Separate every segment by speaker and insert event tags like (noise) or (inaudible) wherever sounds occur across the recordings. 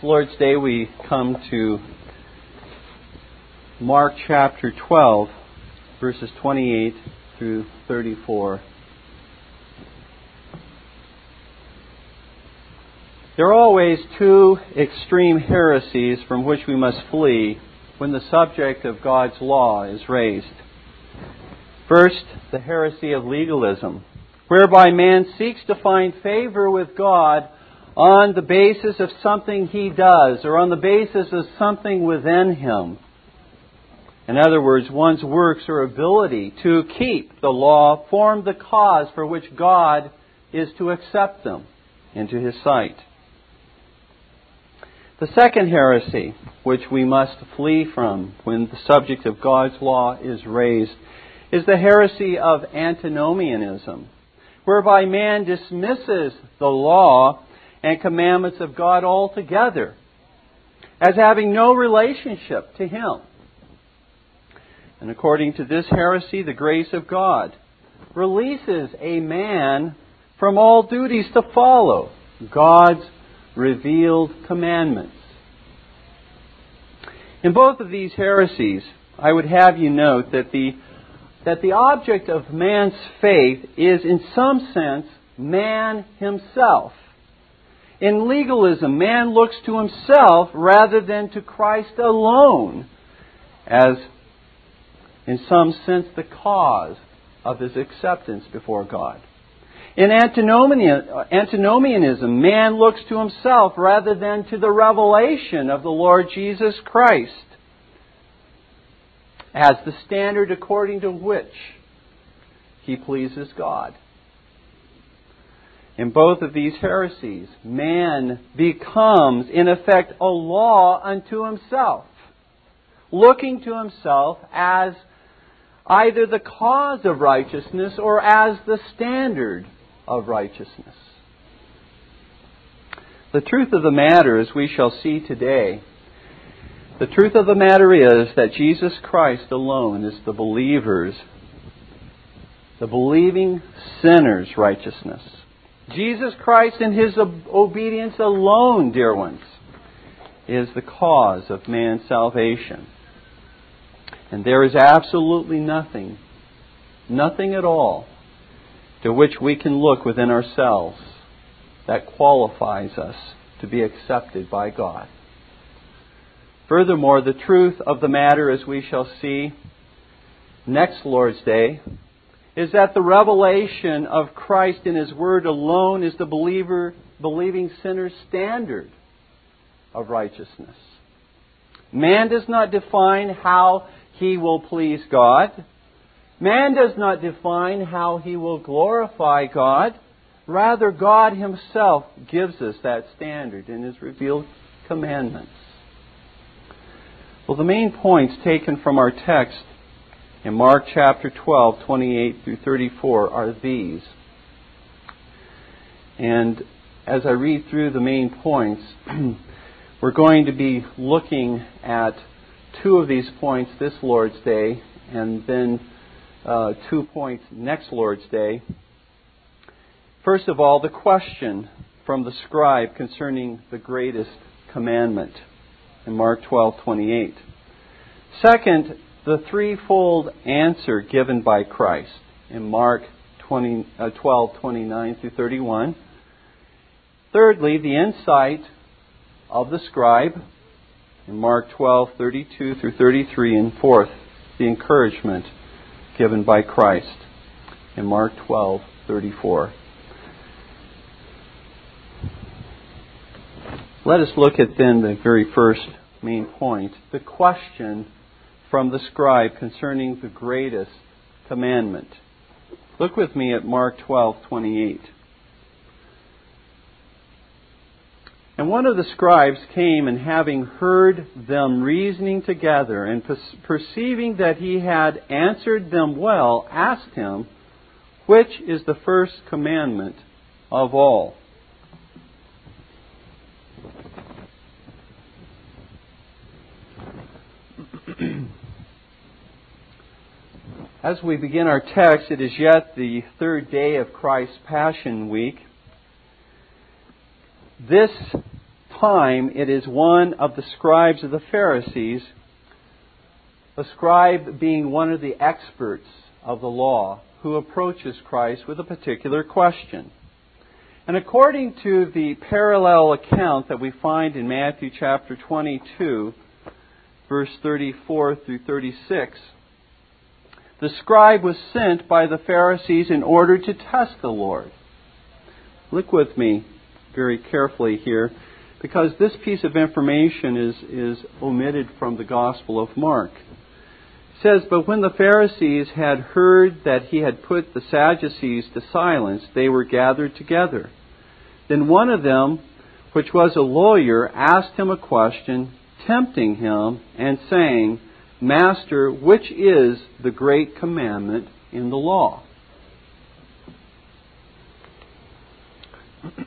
Speaker 1: Lord's Day, we come to Mark chapter 12, verses 28 through 34. There are always two extreme heresies from which we must flee when the subject of God's law is raised. First, the heresy of legalism, whereby man seeks to find favor with God on the basis of something he does or on the basis of something within him. In other words, one's works or ability to keep the law form the cause for which God is to accept them into his sight. The second heresy, which we must flee from when the subject of God's law is raised, is the heresy of antinomianism, whereby man dismisses the law and commandments of God altogether as having no relationship to Him. And according to this heresy, the grace of God releases a man from all duties to follow God's revealed commandments. In both of these heresies, I would have you note that the, that the object of man's faith is, in some sense, man himself. In legalism, man looks to himself rather than to Christ alone as, in some sense, the cause of his acceptance before God. In antinomianism, man looks to himself rather than to the revelation of the Lord Jesus Christ as the standard according to which he pleases God. In both of these heresies, man becomes, in effect, a law unto himself, looking to himself as either the cause of righteousness or as the standard of righteousness. The truth of the matter, as we shall see today, the truth of the matter is that Jesus Christ alone is the believer's, the believing sinner's righteousness. Jesus Christ and his obedience alone, dear ones, is the cause of man's salvation. And there is absolutely nothing, nothing at all, to which we can look within ourselves that qualifies us to be accepted by God. Furthermore, the truth of the matter, as we shall see next Lord's Day, is that the revelation of Christ in His Word alone is the believer, believing sinner's standard of righteousness. Man does not define how he will please God. Man does not define how he will glorify God. Rather, God Himself gives us that standard in His revealed commandments. Well, the main points taken from our text in Mark chapter 12, 28 through 34 are these. And as I read through the main points, (clears throat) we're going to be looking at two of these points this Lord's Day and then uh, two points next Lord's Day. First of all, the question from the scribe concerning the greatest commandment in Mark 12:28. Second, the threefold answer given by Christ in Mark 20, uh, 12, 29 through 31. Thirdly, the insight of the scribe in Mark 12, 32 through 33. And fourth, the encouragement given by Christ in Mark 12, 34. Let us look at then the very first main point the question from the scribe concerning the greatest commandment. Look with me at Mark 12:28. And one of the scribes came and having heard them reasoning together and perceiving that he had answered them well, asked him, "Which is the first commandment of all?" As we begin our text, it is yet the third day of Christ's Passion Week. This time, it is one of the scribes of the Pharisees, a scribe being one of the experts of the law, who approaches Christ with a particular question. And according to the parallel account that we find in Matthew chapter 22, verse 34 through 36, the scribe was sent by the Pharisees in order to test the Lord. Look with me very carefully here because this piece of information is, is omitted from the Gospel of Mark. It says, But when the Pharisees had heard that he had put the Sadducees to silence, they were gathered together. Then one of them, which was a lawyer, asked him a question, tempting him, and saying, Master, which is the great commandment in the law?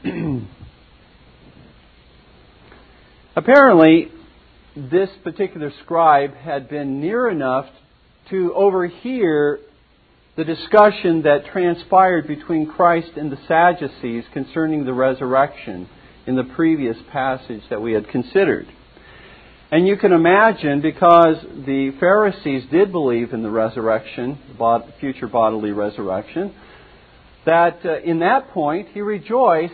Speaker 1: (clears throat) Apparently, this particular scribe had been near enough to overhear the discussion that transpired between Christ and the Sadducees concerning the resurrection in the previous passage that we had considered. And you can imagine, because the Pharisees did believe in the resurrection, the future bodily resurrection, that uh, in that point he rejoiced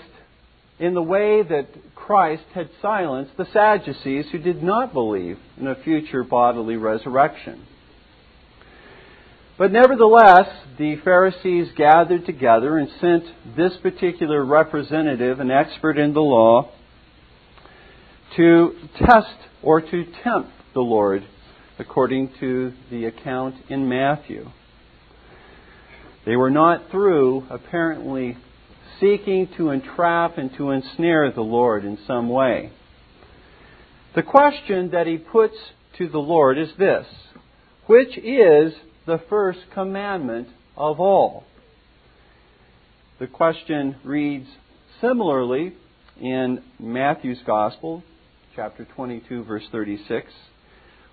Speaker 1: in the way that Christ had silenced the Sadducees who did not believe in a future bodily resurrection. But nevertheless, the Pharisees gathered together and sent this particular representative, an expert in the law, to test or to tempt the Lord, according to the account in Matthew. They were not through, apparently, seeking to entrap and to ensnare the Lord in some way. The question that he puts to the Lord is this Which is the first commandment of all? The question reads similarly in Matthew's Gospel, chapter 22, verse 36,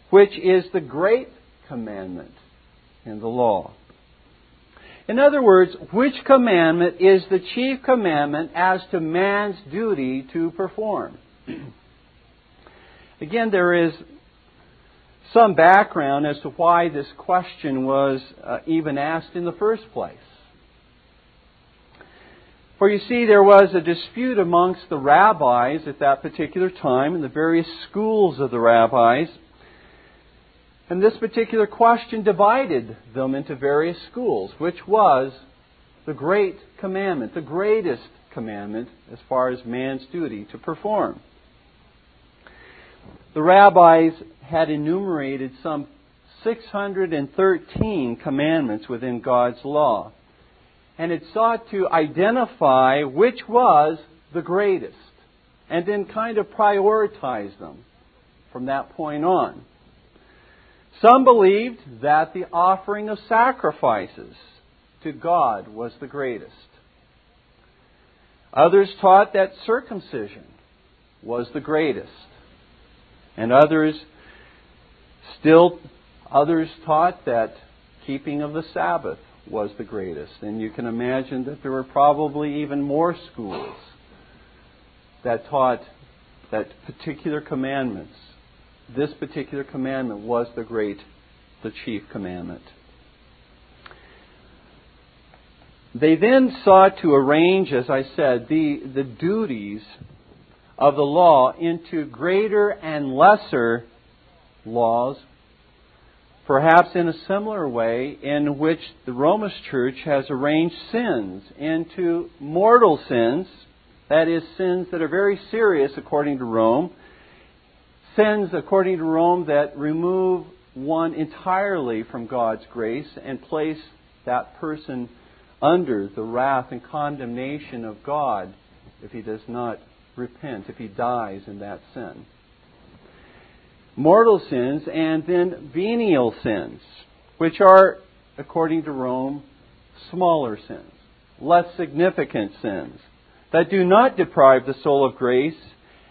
Speaker 1: which is the great commandment in the law. In other words, which commandment is the chief commandment as to man's duty to perform? (clears throat) Again, there is some background as to why this question was uh, even asked in the first place. For you see, there was a dispute amongst the rabbis at that particular time in the various schools of the rabbis and this particular question divided them into various schools, which was the great commandment, the greatest commandment as far as man's duty to perform. The rabbis had enumerated some 613 commandments within God's law, and it sought to identify which was the greatest, and then kind of prioritize them from that point on. Some believed that the offering of sacrifices to God was the greatest. Others taught that circumcision was the greatest. And others still others taught that keeping of the Sabbath was the greatest. And you can imagine that there were probably even more schools that taught that particular commandments this particular commandment was the great, the chief commandment. They then sought to arrange, as I said, the, the duties of the law into greater and lesser laws, perhaps in a similar way in which the Romish Church has arranged sins into mortal sins, that is, sins that are very serious according to Rome, sins, according to Rome, that remove one entirely from God's grace and place that person under the wrath and condemnation of God if he does not repent, if he dies in that sin. Mortal sins and then venial sins, which are, according to Rome, smaller sins, less significant sins, that do not deprive the soul of grace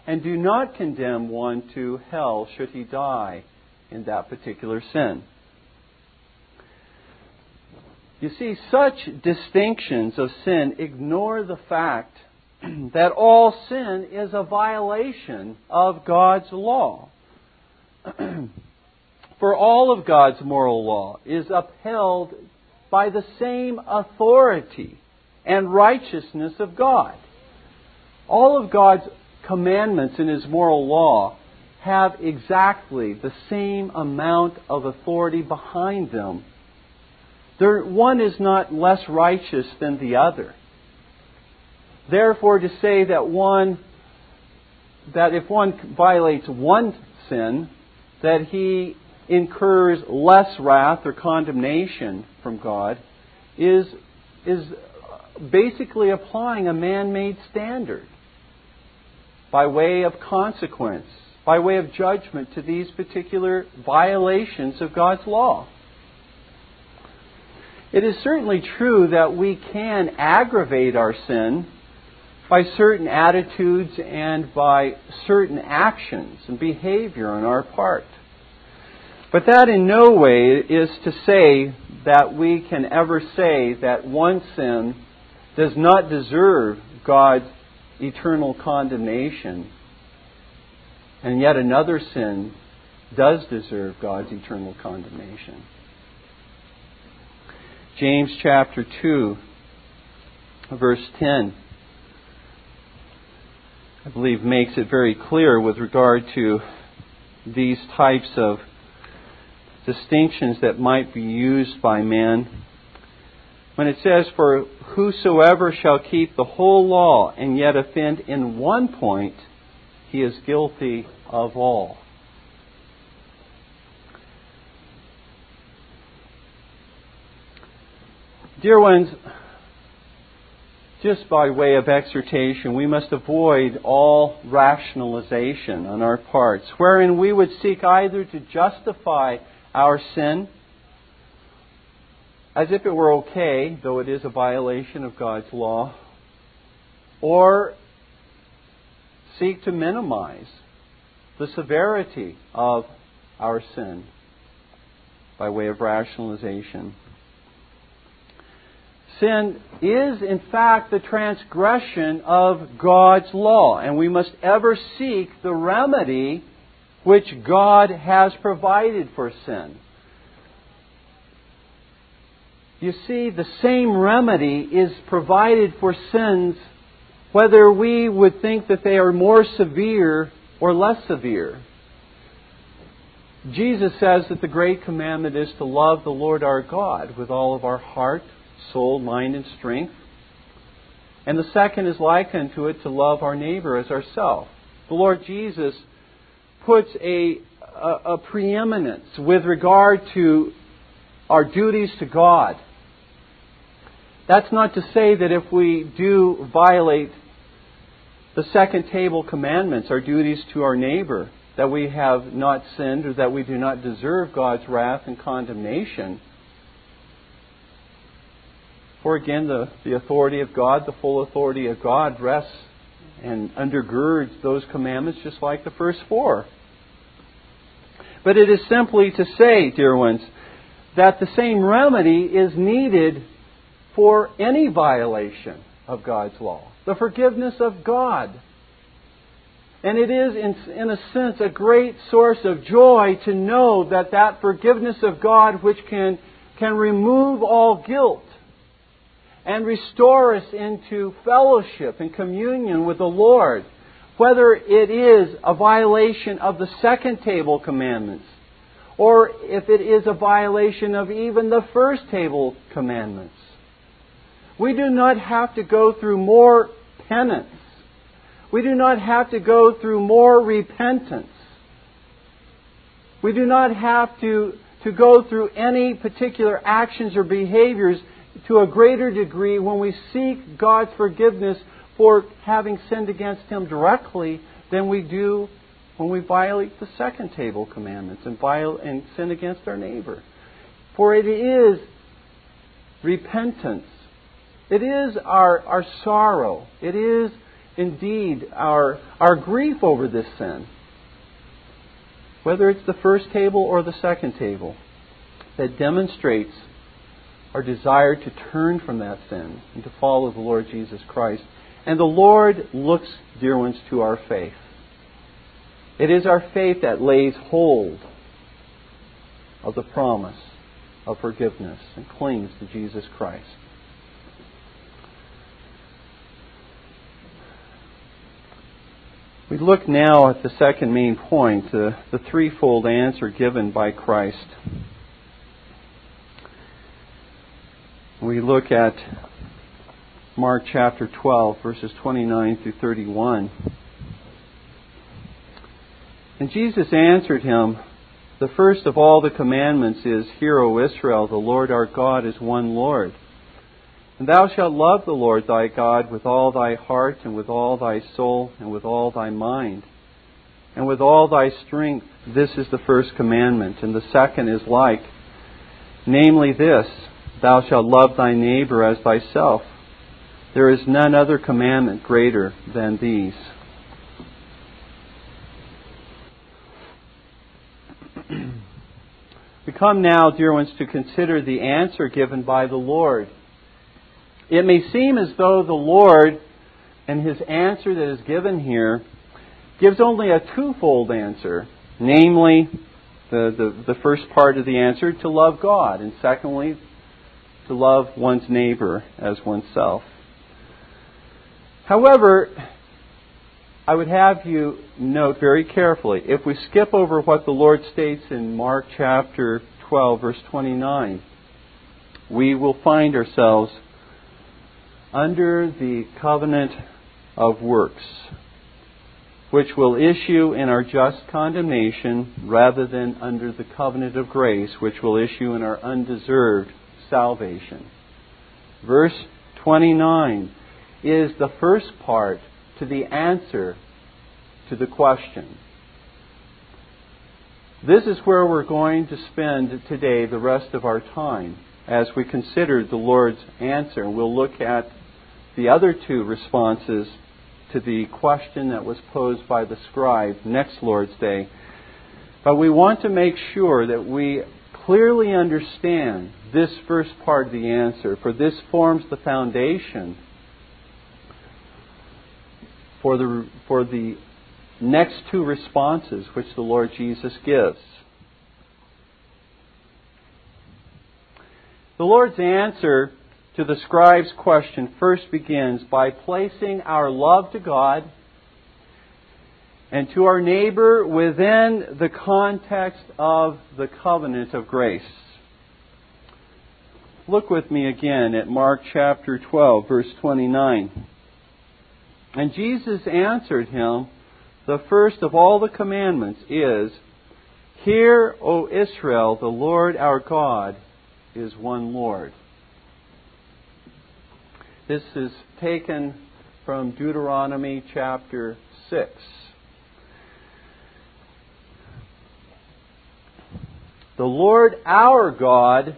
Speaker 1: and do not condemn one to hell should he die in that particular sin. You see, such distinctions of sin ignore the fact (clears throat) that all sin is a violation of God's law. (clears throat) For all of God's moral law is upheld by the same authority and righteousness of God. All of God's commandments in His moral law have exactly the same amount of authority behind them. There, one is not less righteous than the other. Therefore, to say that one, that if one violates one sin, that he incurs less wrath or condemnation from God, is, is basically applying a man made standard by way of consequence, by way of judgment to these particular violations of God's law. It is certainly true that we can aggravate our sin by certain attitudes and by certain actions and behavior on our part. But that in no way is to say that we can ever say that one sin does not deserve God's eternal condemnation, and yet another sin does deserve God's eternal condemnation. James chapter 2, verse 10, I believe makes it very clear with regard to these types of distinctions that might be used by man. When it says, For whosoever shall keep the whole law and yet offend in one point, he is guilty of all. Dear ones, just by way of exhortation, we must avoid all rationalization on our parts, wherein we would seek either to justify our sin as if it were okay, though it is a violation of God's law, or seek to minimize the severity of our sin by way of rationalization. Sin is, in fact, the transgression of God's law, and we must ever seek the remedy which God has provided for sin. You see, the same remedy is provided for sins whether we would think that they are more severe or less severe. Jesus says that the great commandment is to love the Lord our God with all of our heart, soul, mind, and strength. And the second is like unto it to love our neighbor as ourselves. The Lord Jesus puts a, a, a preeminence with regard to our duties to God. That's not to say that if we do violate the second table commandments, our duties to our neighbor, that we have not sinned or that we do not deserve God's wrath and condemnation. For again, the, the authority of God, the full authority of God, rests and undergirds those commandments just like the first four. But it is simply to say, dear ones, that the same remedy is needed for any violation of God's law the forgiveness of God. And it is, in, in a sense, a great source of joy to know that that forgiveness of God, which can, can remove all guilt and restore us into fellowship and communion with the Lord, whether it is a violation of the second table commandments or if it is a violation of even the first table commandments. We do not have to go through more penance. We do not have to go through more repentance. We do not have to, to go through any particular actions or behaviors to a greater degree when we seek God's forgiveness for having sinned against Him directly than we do when we violate the second table commandments and, and sin against our neighbor. For it is repentance. It is our, our sorrow. It is indeed our, our grief over this sin. Whether it's the first table or the second table, that demonstrates our desire to turn from that sin and to follow the Lord Jesus Christ And the Lord looks, dear ones, to our faith. It is our faith that lays hold of the promise of forgiveness and clings to Jesus Christ. We look now at the second main point, the, the threefold answer given by Christ. We look at Mark chapter 12, verses 29 through 31. And Jesus answered him, The first of all the commandments is, Hear, O Israel, the Lord our God is one Lord. And thou shalt love the Lord thy God with all thy heart, and with all thy soul, and with all thy mind, and with all thy strength. This is the first commandment. And the second is like, namely this Thou shalt love thy neighbor as thyself. There is none other commandment greater than these. (clears throat) we come now, dear ones, to consider the answer given by the Lord. It may seem as though the Lord and his answer that is given here gives only a twofold answer, namely, the, the, the first part of the answer, to love God, and secondly, to love one's neighbor as oneself. However, I would have you note very carefully if we skip over what the Lord states in Mark chapter 12, verse 29, we will find ourselves under the covenant of works, which will issue in our just condemnation rather than under the covenant of grace, which will issue in our undeserved salvation. Verse 29 is the first part to the answer to the question. This is where we're going to spend today the rest of our time as we consider the Lord's answer. We'll look at the other two responses to the question that was posed by the scribe next Lord's Day. But we want to make sure that we clearly understand this first part of the answer, for this forms the foundation for the, for the next two responses which the Lord Jesus gives. The Lord's answer to the scribe's question first begins by placing our love to God and to our neighbor within the context of the covenant of grace. Look with me again at Mark chapter 12, verse 29. And Jesus answered him, The first of all the commandments is, Hear, O Israel, the Lord our God is one Lord. This is taken from Deuteronomy chapter 6. The Lord our God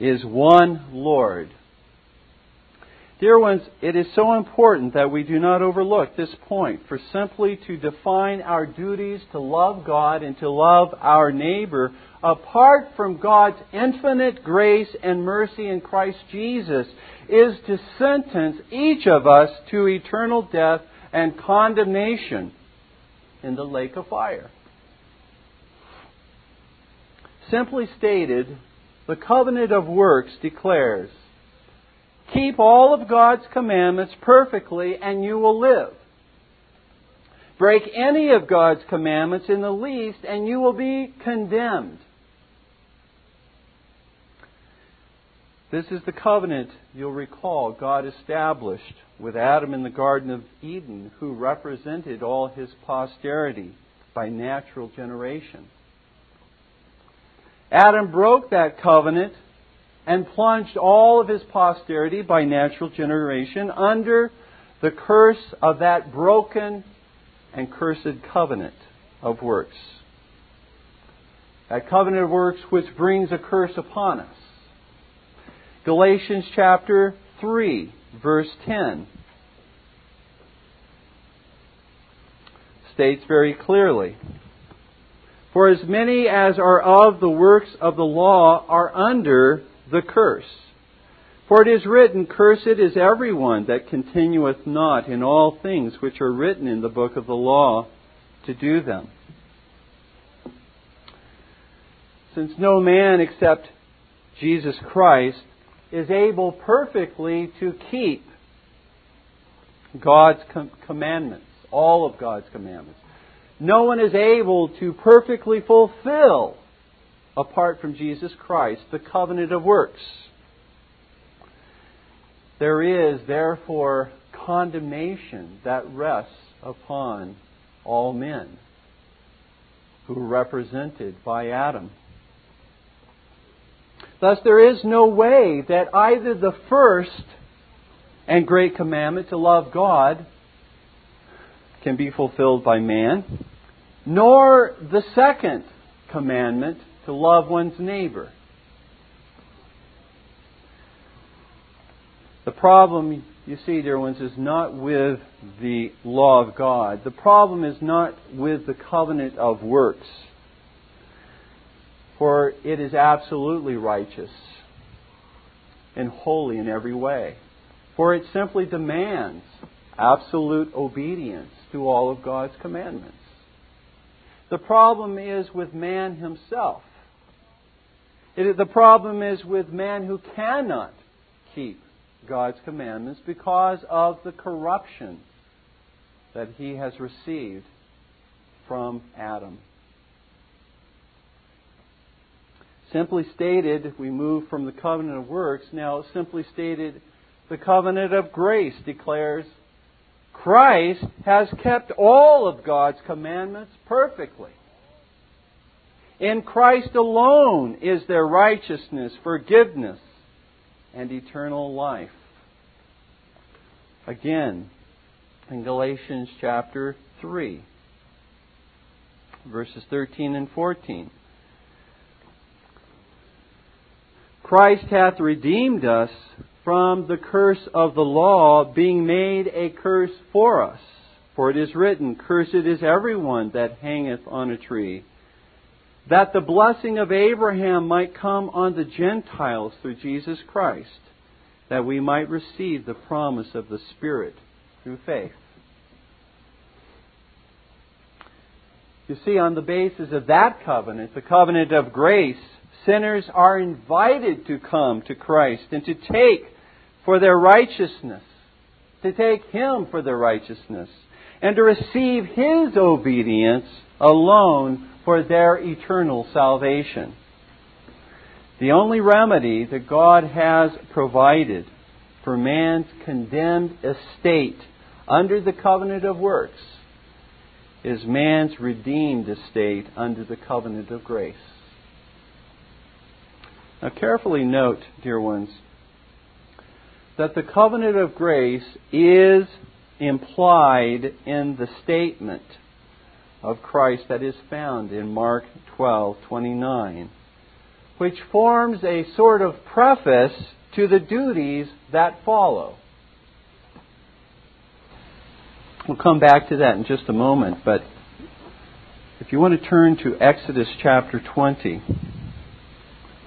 Speaker 1: is one Lord. Dear ones, it is so important that we do not overlook this point, for simply to define our duties to love God and to love our neighbor apart from God's infinite grace and mercy in Christ Jesus is to sentence each of us to eternal death and condemnation in the lake of fire. Simply stated, the covenant of works declares Keep all of God's commandments perfectly, and you will live. Break any of God's commandments in the least, and you will be condemned. This is the covenant, you'll recall, God established with Adam in the Garden of Eden, who represented all his posterity by natural generation. Adam broke that covenant and plunged all of his posterity by natural generation under the curse of that broken and cursed covenant of works. That covenant of works which brings a curse upon us. Galatians chapter 3, verse 10 states very clearly For as many as are of the works of the law are under the curse. For it is written, Cursed is everyone that continueth not in all things which are written in the book of the law to do them. Since no man except Jesus Christ is able perfectly to keep God's com- commandments, all of God's commandments. No one is able to perfectly fulfill, apart from Jesus Christ, the covenant of works. There is, therefore, condemnation that rests upon all men who are represented by Adam. Thus, there is no way that either the first and great commandment to love God can be fulfilled by man, nor the second commandment to love one's neighbor. The problem, you see, dear ones, is not with the law of God. The problem is not with the covenant of works. For it is absolutely righteous and holy in every way. For it simply demands absolute obedience to all of God's commandments. The problem is with man himself. It, the problem is with man who cannot keep God's commandments because of the corruption that he has received from Adam. Simply stated, we move from the covenant of works. Now, simply stated, the covenant of grace declares Christ has kept all of God's commandments perfectly. In Christ alone is there righteousness, forgiveness, and eternal life. Again, in Galatians chapter 3, verses 13 and 14. Christ hath redeemed us from the curse of the law, being made a curse for us. For it is written, Cursed is everyone that hangeth on a tree, that the blessing of Abraham might come on the Gentiles through Jesus Christ, that we might receive the promise of the Spirit through faith. You see, on the basis of that covenant, the covenant of grace, sinners are invited to come to Christ and to take for their righteousness, to take Him for their righteousness, and to receive His obedience alone for their eternal salvation. The only remedy that God has provided for man's condemned estate under the covenant of works is man's redeemed estate under the covenant of grace. Now, carefully note, dear ones, that the covenant of grace is implied in the statement of Christ that is found in Mark 12:29, which forms a sort of preface to the duties that follow. We'll come back to that in just a moment, but if you want to turn to Exodus chapter 20,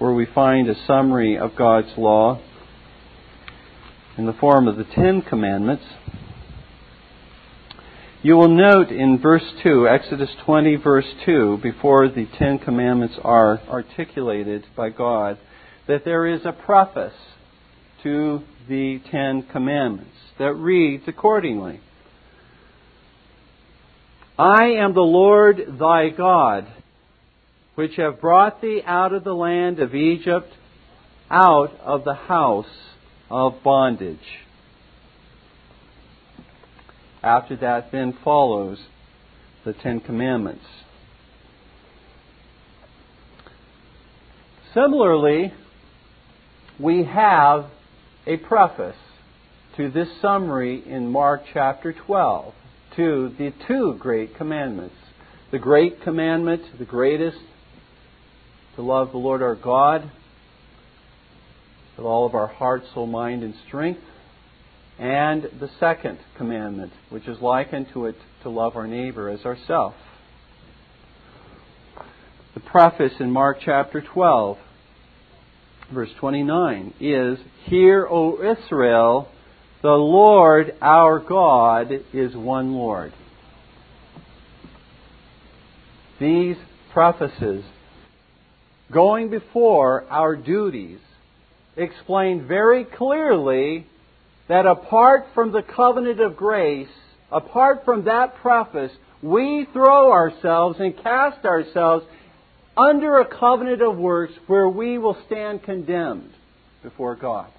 Speaker 1: where we find a summary of God's law in the form of the Ten Commandments, you will note in verse 2, Exodus 20, verse 2, before the Ten Commandments are articulated by God, that there is a preface to the Ten Commandments that reads accordingly I am the Lord thy God, which have brought thee out of the land of Egypt, out of the house of bondage. After that, then follows the Ten Commandments. Similarly, we have a preface to this summary in Mark chapter 12 to the two great commandments. The great commandment, the greatest, to love the Lord our God with all of our heart, soul, mind, and strength and the second commandment, which is likened to it to love our neighbor as ourselves. The preface in Mark chapter 12 verse 29, is Hear, O Israel, the Lord our God is one Lord. These prefaces, going before our duties, explain very clearly that apart from the covenant of grace, apart from that preface, we throw ourselves and cast ourselves under a covenant of works where we will stand condemned before God.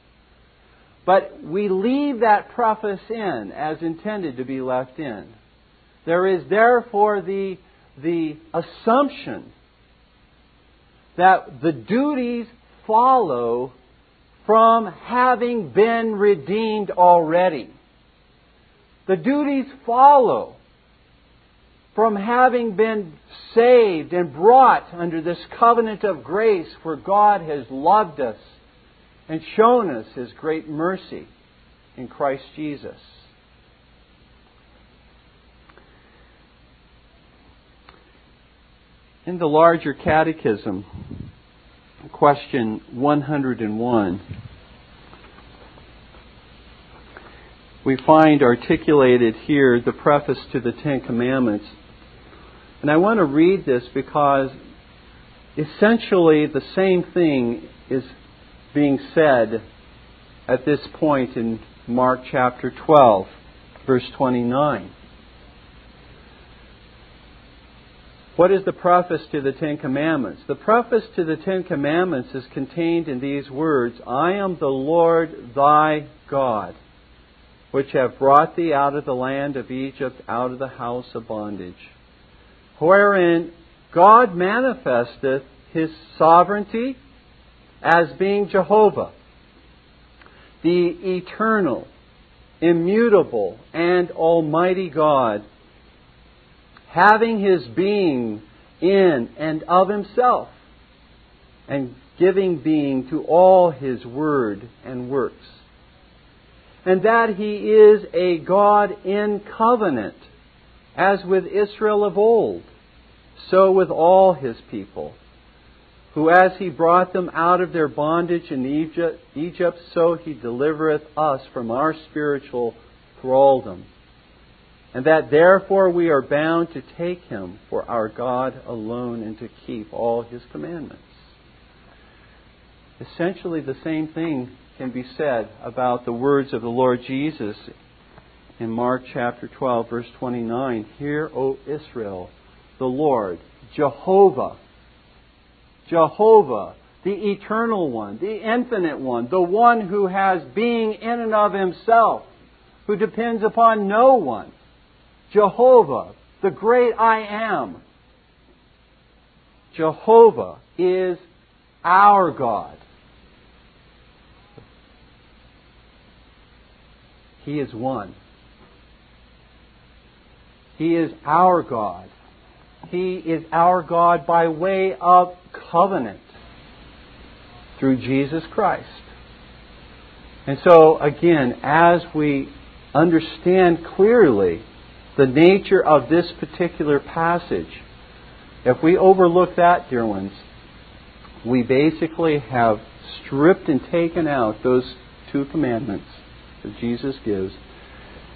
Speaker 1: But we leave that preface in as intended to be left in. There is therefore the, the assumption that the duties follow from having been redeemed already. The duties follow from having been saved and brought under this covenant of grace where God has loved us and shown us His great mercy in Christ Jesus. In the larger catechism, question 101, we find articulated here the preface to the Ten Commandments. And I want to read this because essentially the same thing is being said at this point in Mark chapter 12, verse 29. What is the preface to the Ten Commandments? The preface to the Ten Commandments is contained in these words I am the Lord thy God, which have brought thee out of the land of Egypt, out of the house of bondage, wherein God manifesteth his sovereignty as being Jehovah, the eternal, immutable, and almighty God, having his being in and of himself, and giving being to all his word and works. And that he is a God in covenant, as with Israel of old, so with all his people who as he brought them out of their bondage in Egypt, Egypt, so he delivereth us from our spiritual thraldom. And that therefore we are bound to take him for our God alone and to keep all his commandments. Essentially, the same thing can be said about the words of the Lord Jesus in Mark chapter 12, verse 29. Hear, O Israel, the Lord, Jehovah, Jehovah, the eternal one, the infinite one, the one who has being in and of himself, who depends upon no one. Jehovah, the great I am. Jehovah is our God. He is one. He is our God. He is our God by way of covenant through Jesus Christ. And so, again, as we understand clearly the nature of this particular passage, if we overlook that, dear ones, we basically have stripped and taken out those two commandments that Jesus gives,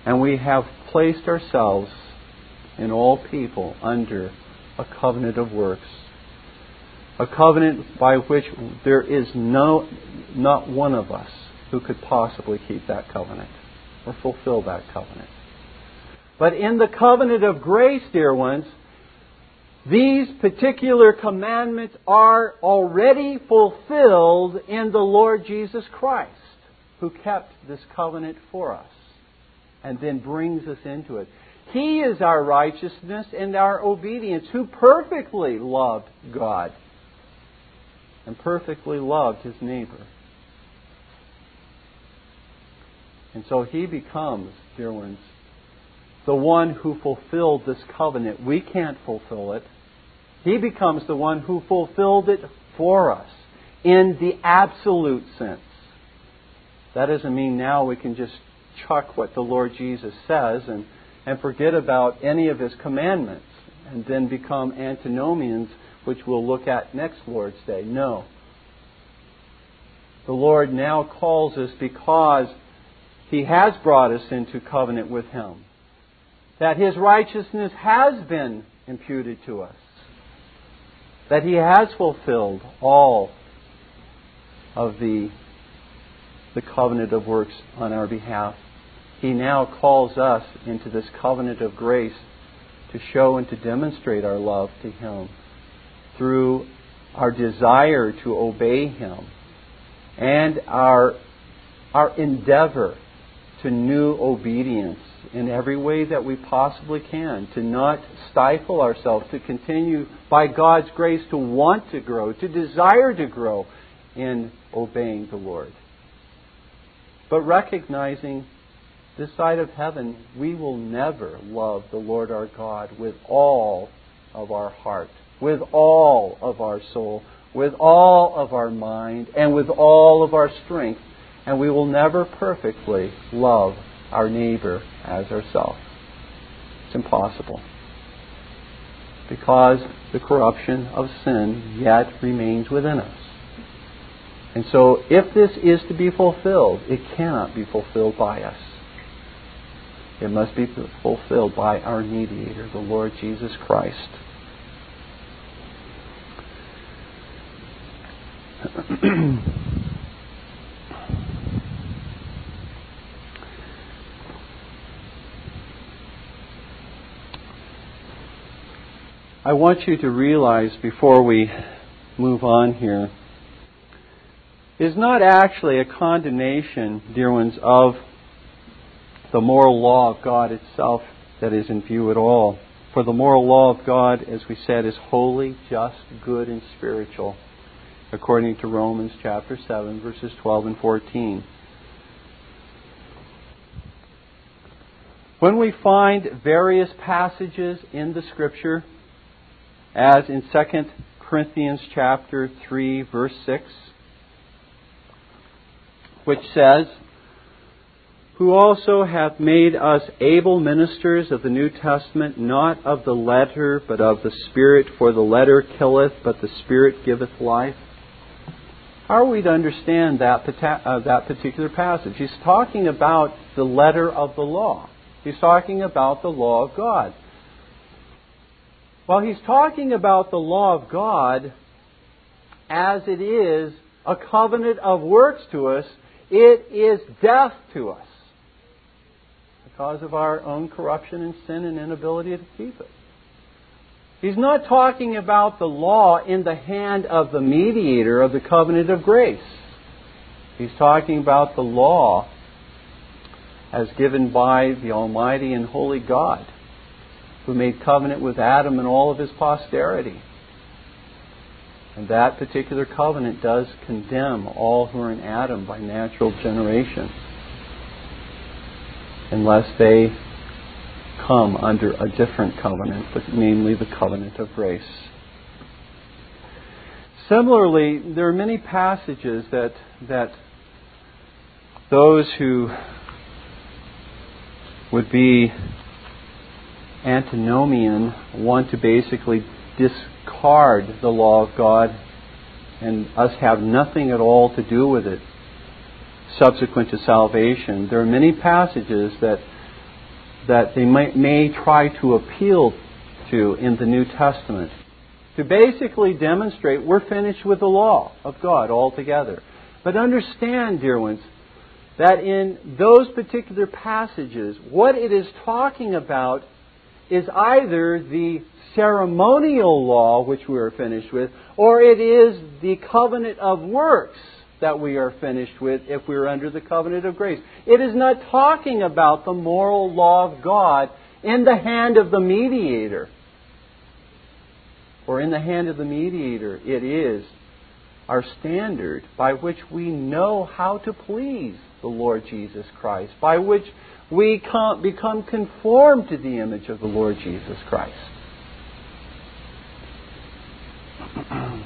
Speaker 1: and we have placed ourselves and all people under a covenant of works. A covenant by which there is no, not one of us who could possibly keep that covenant or fulfill that covenant. But in the covenant of grace, dear ones, these particular commandments are already fulfilled in the Lord Jesus Christ, who kept this covenant for us and then brings us into it. He is our righteousness and our obedience, who perfectly loved God and perfectly loved his neighbor. And so he becomes, dear ones, the one who fulfilled this covenant. We can't fulfill it. He becomes the one who fulfilled it for us in the absolute sense. That doesn't mean now we can just chuck what the Lord Jesus says and and forget about any of his commandments and then become antinomians, which we'll look at next Lord's Day. No. the Lord now calls us because He has brought us into covenant with Him. That His righteousness has been imputed to us. That He has fulfilled all of the, the covenant of works on our behalf. He now calls us into this covenant of grace to show and to demonstrate our love to Him through our desire to obey Him and our, our endeavor to new obedience in every way that we possibly can, to not stifle ourselves, to continue by God's grace to want to grow, to desire to grow in obeying the Lord. But recognizing this side of heaven, we will never love the Lord our God with all of our heart, with all of our soul, with all of our mind, and with all of our strength. And we will never perfectly love our neighbor as ourselves. It's impossible. Because the corruption of sin yet remains within us. And so, if this is to be fulfilled, it cannot be fulfilled by us. It must be fulfilled by our mediator, the Lord Jesus Christ. I want you to realize before we move on here is not actually a condemnation, dear ones, of the moral law of God itself that is in view at all. For the moral law of God, as we said, is holy, just, good, and spiritual, according to Romans chapter 7, verses 12 and 14. When we find various passages in the Scripture, as in 2 Corinthians chapter 3, verse 6, which says, who also hath made us able ministers of the New Testament, not of the letter, but of the Spirit, for the letter killeth, but the Spirit giveth life. How are we to understand that, uh, that particular passage? He's talking about the letter of the law. He's talking about the law of God. Well, he's talking about the law of God as it is a covenant of works to us, it is death to us because of our own corruption and sin and inability to keep it. He's not talking about the law in the hand of the mediator of the covenant of grace. He's talking about the law as given by the Almighty and Holy God, who made covenant with Adam and all of his posterity. And that particular covenant does condemn all who are in Adam by natural generation unless they come under a different covenant, namely the covenant of grace. Similarly, there are many passages that, that those who would be antinomian want to basically discard the law of God and us have nothing at all to do with it subsequent to salvation, there are many passages that that they may, may try to appeal to in the New Testament to basically demonstrate we're finished with the law of God altogether. But understand, dear ones, that in those particular passages, what it is talking about is either the ceremonial law which we are finished with, or it is the covenant of works that we are finished with if we are under the covenant of grace. It is not talking about the moral law of God in the hand of the mediator. Or in the hand of the mediator, it is our standard by which we know how to please the Lord Jesus Christ, by which we become conformed to the image of the Lord Jesus Christ. (clears throat)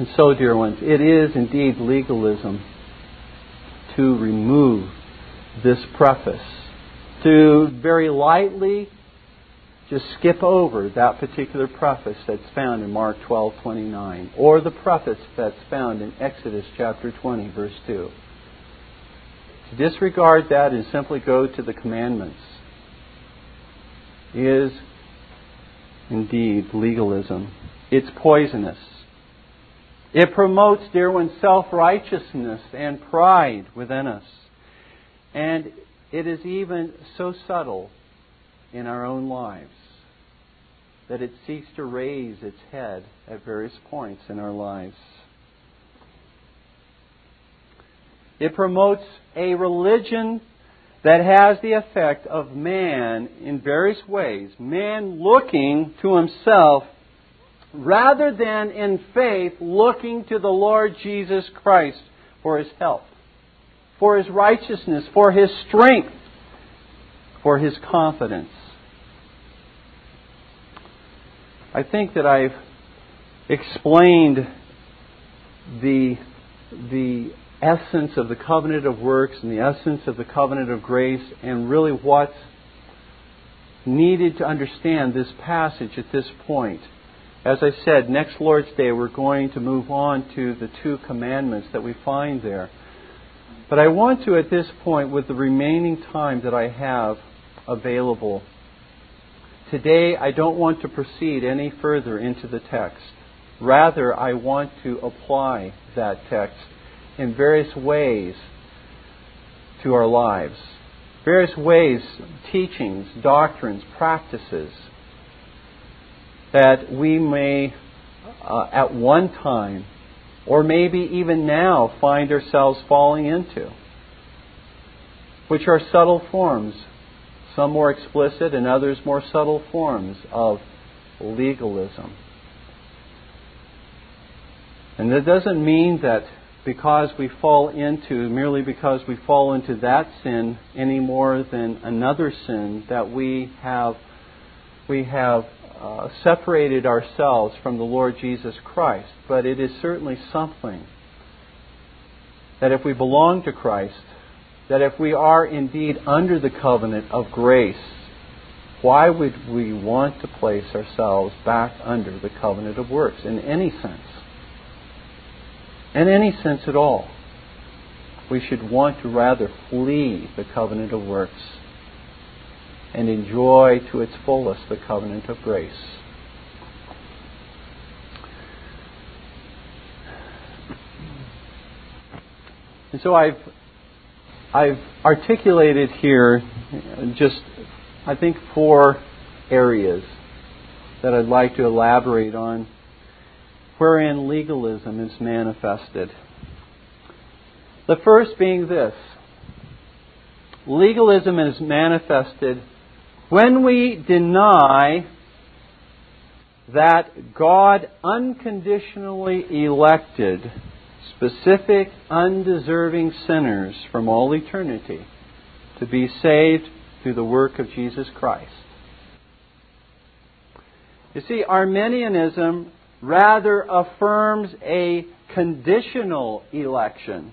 Speaker 1: And so, dear ones, it is indeed legalism to remove this preface, to very lightly just skip over that particular preface that's found in Mark 12:29 or the preface that's found in Exodus chapter 20 verse 2. To disregard that and simply go to the commandments is indeed legalism. It's poisonous. It promotes, dear one, self righteousness and pride within us. And it is even so subtle in our own lives that it seeks to raise its head at various points in our lives. It promotes a religion that has the effect of man in various ways. Man looking to himself rather than in faith looking to the Lord Jesus Christ for his help, for his righteousness, for his strength, for his confidence. I think that I've explained the, the essence of the covenant of works and the essence of the covenant of grace and really what's needed to understand this passage at this point. As I said, next Lord's Day we're going to move on to the two commandments that we find there. But I want to, at this point, with the remaining time that I have available, Today, I don't want to proceed any further into the text. Rather, I want to apply that text in various ways to our lives. Various ways, teachings, doctrines, practices that we may, uh, at one time, or maybe even now, find ourselves falling into, which are subtle forms some more explicit and others more subtle forms of legalism. And that doesn't mean that because we fall into, merely because we fall into that sin any more than another sin, that we have, we have uh, separated ourselves from the Lord Jesus Christ. But it is certainly something that if we belong to Christ, that if we are indeed under the covenant of grace, why would we want to place ourselves back under the covenant of works in any sense? In any sense at all. We should want to rather flee the covenant of works and enjoy to its fullest the covenant of grace. And so I've I've articulated here just, I think, four areas that I'd like to elaborate on wherein legalism is manifested. The first being this legalism is manifested when we deny that God unconditionally elected specific, undeserving sinners from all eternity to be saved through the work of Jesus Christ. You see, Arminianism rather affirms a conditional election.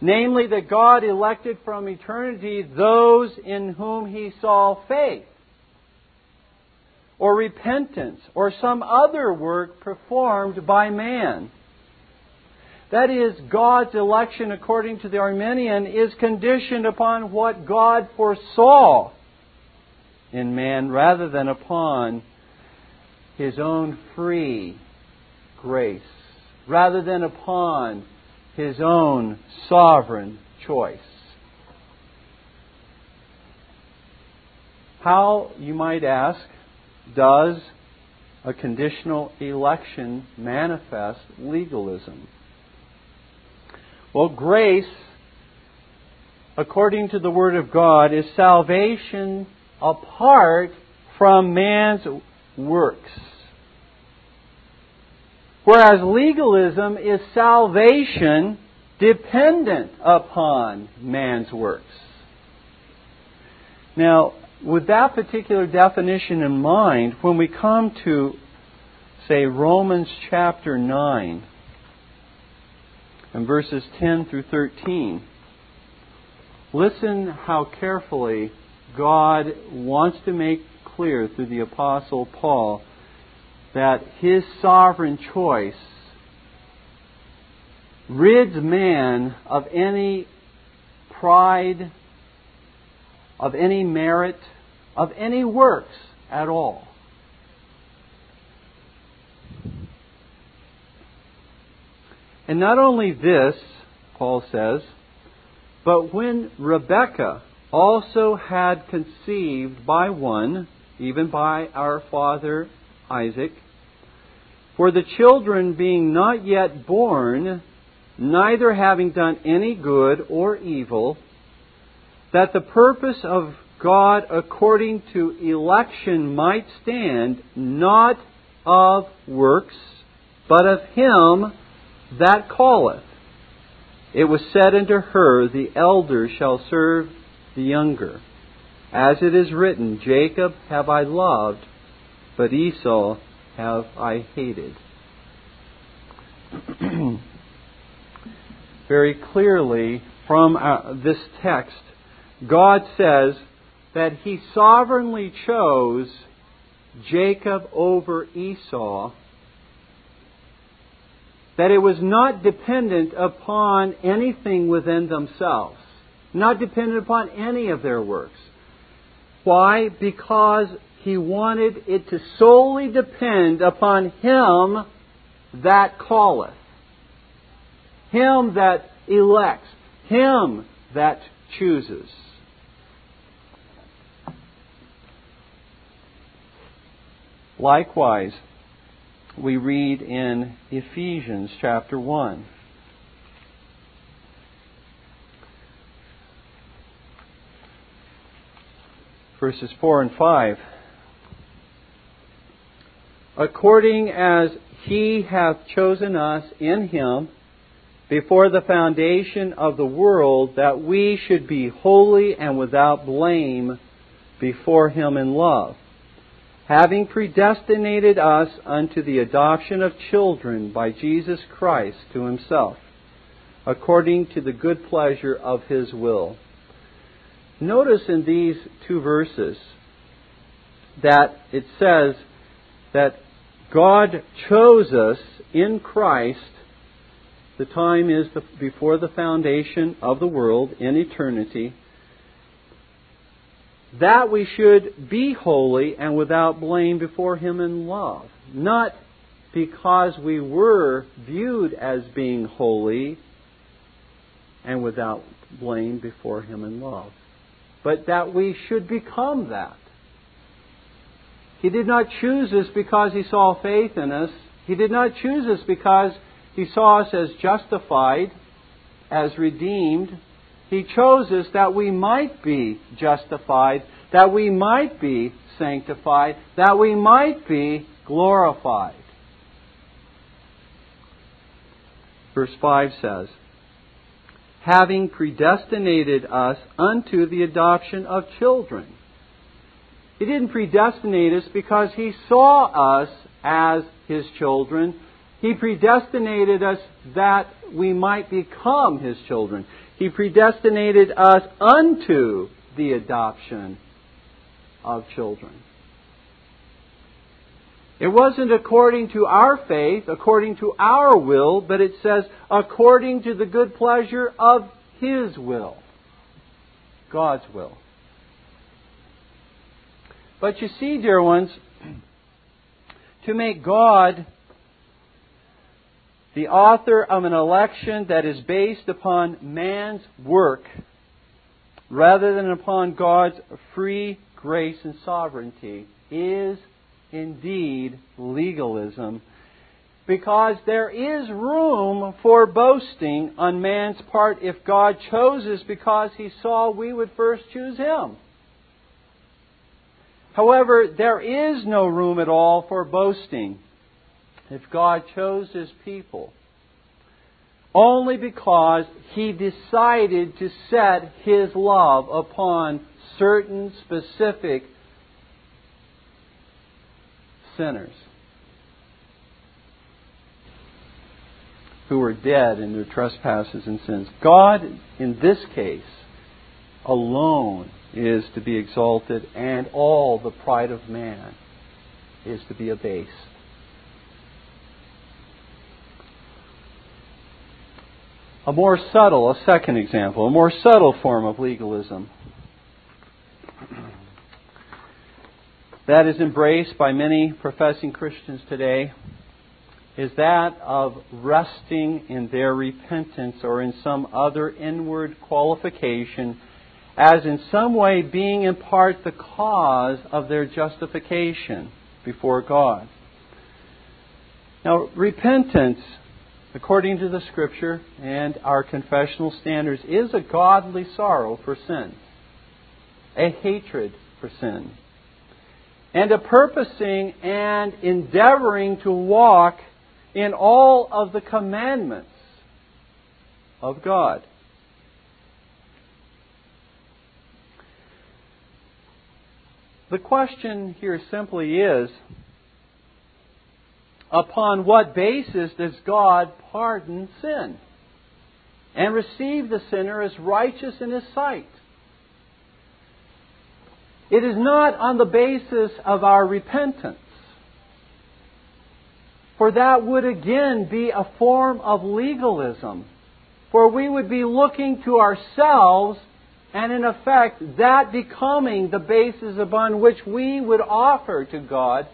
Speaker 1: Namely, that God elected from eternity those in whom he saw faith, or repentance, or some other work performed by man. That is, God's election, according to the Arminian, is conditioned upon what God foresaw in man rather than upon his own free grace, rather than upon his own sovereign choice. How, you might ask, does a conditional election manifest legalism? Well, grace, according to the Word of God, is salvation apart from man's works. Whereas legalism is salvation dependent upon man's works. Now, with that particular definition in mind, when we come to, say, Romans chapter 9, and verses 10 through 13. Listen how carefully God wants to make clear through the Apostle Paul that his sovereign choice rids man of any pride, of any merit, of any works at all. And not only this, Paul says, but when Rebekah also had conceived by one, even by our father Isaac, for the children being not yet born, neither having done any good or evil, that the purpose of God according to election might stand, not of works, but of him that calleth. It was said unto her, The elder shall serve the younger. As it is written, Jacob have I loved, but Esau have I hated. (clears throat) Very clearly from uh, this text, God says that He sovereignly chose Jacob over Esau that it was not dependent upon anything within themselves, not dependent upon any of their works. Why? Because he wanted it to solely depend upon him that calleth, him that elects, him that chooses. Likewise, we read in Ephesians chapter 1. Verses 4 and 5. According as he hath chosen us in him before the foundation of the world, that we should be holy and without blame before him in love having predestinated us unto the adoption of children by Jesus Christ to himself, according to the good pleasure of his will. Notice in these two verses that it says that God chose us in Christ. The time is before the foundation of the world in eternity that we should be holy and without blame before Him in love. Not because we were viewed as being holy and without blame before Him in love, but that we should become that. He did not choose us because He saw faith in us. He did not choose us because He saw us as justified, as redeemed, he chose us that we might be justified, that we might be sanctified, that we might be glorified. Verse 5 says, Having predestinated us unto the adoption of children. He didn't predestinate us because He saw us as His children. He predestinated us that we might become His children. He predestinated us unto the adoption of children. It wasn't according to our faith, according to our will, but it says according to the good pleasure of His will. God's will. But you see, dear ones, to make God the author of an election that is based upon man's work rather than upon God's free grace and sovereignty is indeed legalism because there is room for boasting on man's part if God chooses because he saw we would first choose him. However, there is no room at all for boasting if God chose his people only because he decided to set his love upon certain specific sinners who were dead in their trespasses and sins. God, in this case, alone is to be exalted, and all the pride of man is to be abased. A more subtle, a second example, a more subtle form of legalism that is embraced by many professing Christians today is that of resting in their repentance or in some other inward qualification as in some way being in part the cause of their justification before God. Now, repentance, according to the Scripture and our confessional standards, is a godly sorrow for sin, a hatred for sin, and a purposing and endeavoring to walk in all of the commandments of God. The question here simply is upon what basis does God pardon sin and receive the sinner as righteous in His sight? It is not on the basis of our repentance. For that would again be a form of legalism. For we would be looking to ourselves and in effect that becoming the basis upon which we would offer to God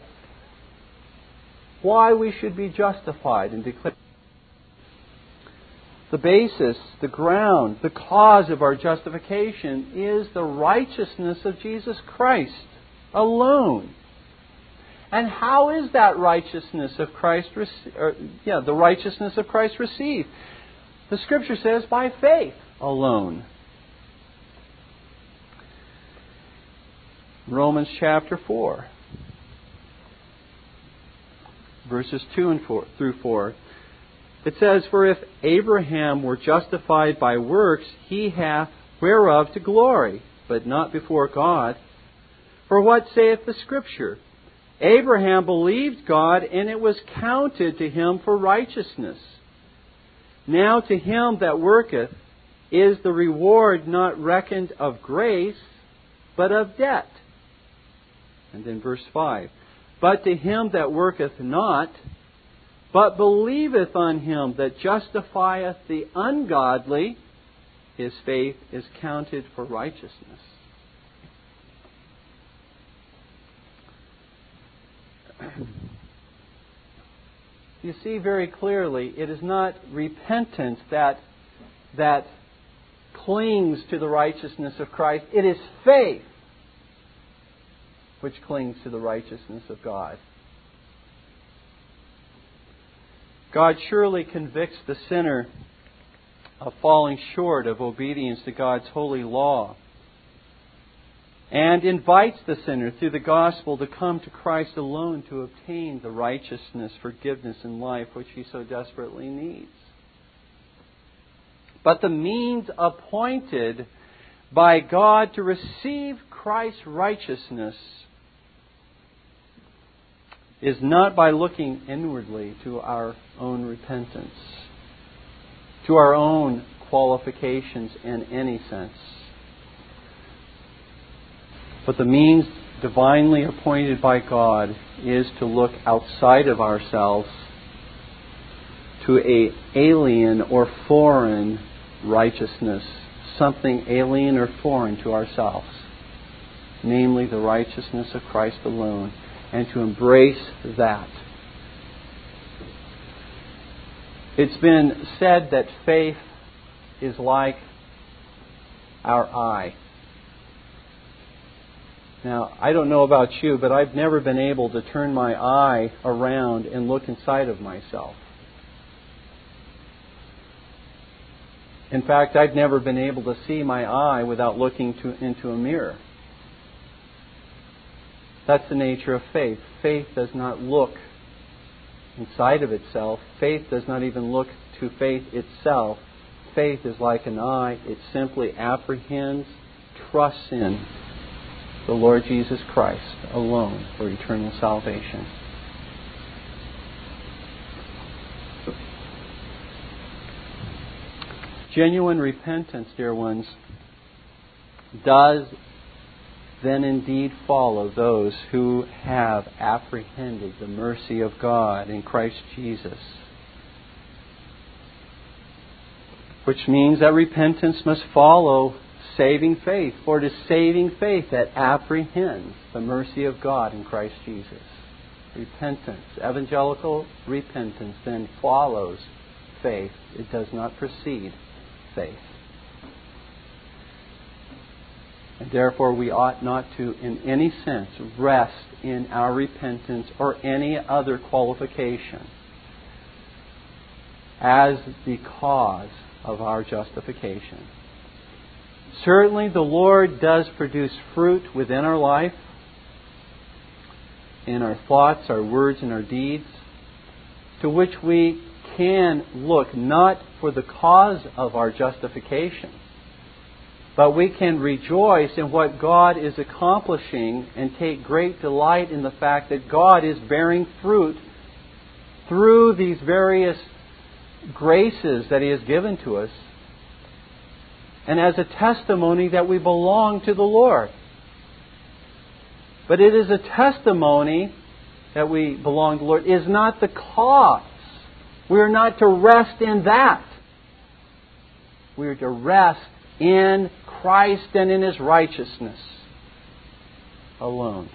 Speaker 1: why we should be justified and declared. The basis, the ground, the cause of our justification is the righteousness of Jesus Christ alone. And how is that righteousness of Christ, yeah, the righteousness of Christ received? The Scripture says by faith alone. Romans chapter 4, verses 2 and 4, through 4. It says, For if Abraham were justified by works, he hath whereof to glory, but not before God. For what saith the Scripture? Abraham believed God, and it was counted to him for righteousness. Now to him that worketh is the reward not reckoned of grace, but of debt. And then verse 5 But to him that worketh not, but believeth on him that justifieth the ungodly, his faith is counted for righteousness. you see very clearly it is not repentance that that clings to the righteousness of Christ. It is faith which clings to the righteousness of God. God surely convicts the sinner of falling short of obedience to God's holy law and invites the sinner through the gospel to come to Christ alone to obtain the righteousness, forgiveness, and life which he so desperately needs. But the means appointed by God to receive Christ's righteousness is not by looking inwardly to our own repentance, to our own qualifications in any sense but the means divinely appointed by God is to look outside of ourselves to a alien or foreign righteousness, something alien or foreign to ourselves, namely the righteousness of Christ alone, and to embrace that. It's been said that faith is like our eye. Now, I don't know about you, but I've never been able to turn my eye around and look inside of myself. In fact, I've never been able to see my eye without looking to, into a mirror. That's the nature of faith. Faith does not look inside of itself. Faith does not even look to faith itself. Faith is like an eye, it simply apprehends, trusts in, the Lord Jesus Christ alone for eternal salvation. Genuine repentance, dear ones, does then indeed follow those who have apprehended the mercy of God in Christ Jesus. Which means that repentance must follow saving faith, for it is saving faith that apprehends the mercy of God in Christ Jesus. Repentance, evangelical repentance, then follows faith. It does not precede faith. And therefore, we ought not to, in any sense, rest in our repentance or any other qualification as the cause of our justification. Certainly, the Lord does produce fruit within our life, in our thoughts, our words, and our deeds, to which we can look not for the cause of our justification, but we can rejoice in what God is accomplishing and take great delight in the fact that God is bearing fruit through these various graces that He has given to us and as a testimony that we belong to the Lord. But it is a testimony that we belong to the Lord, is not the cause. We are not to rest in that. We are to rest in Christ and in His righteousness alone.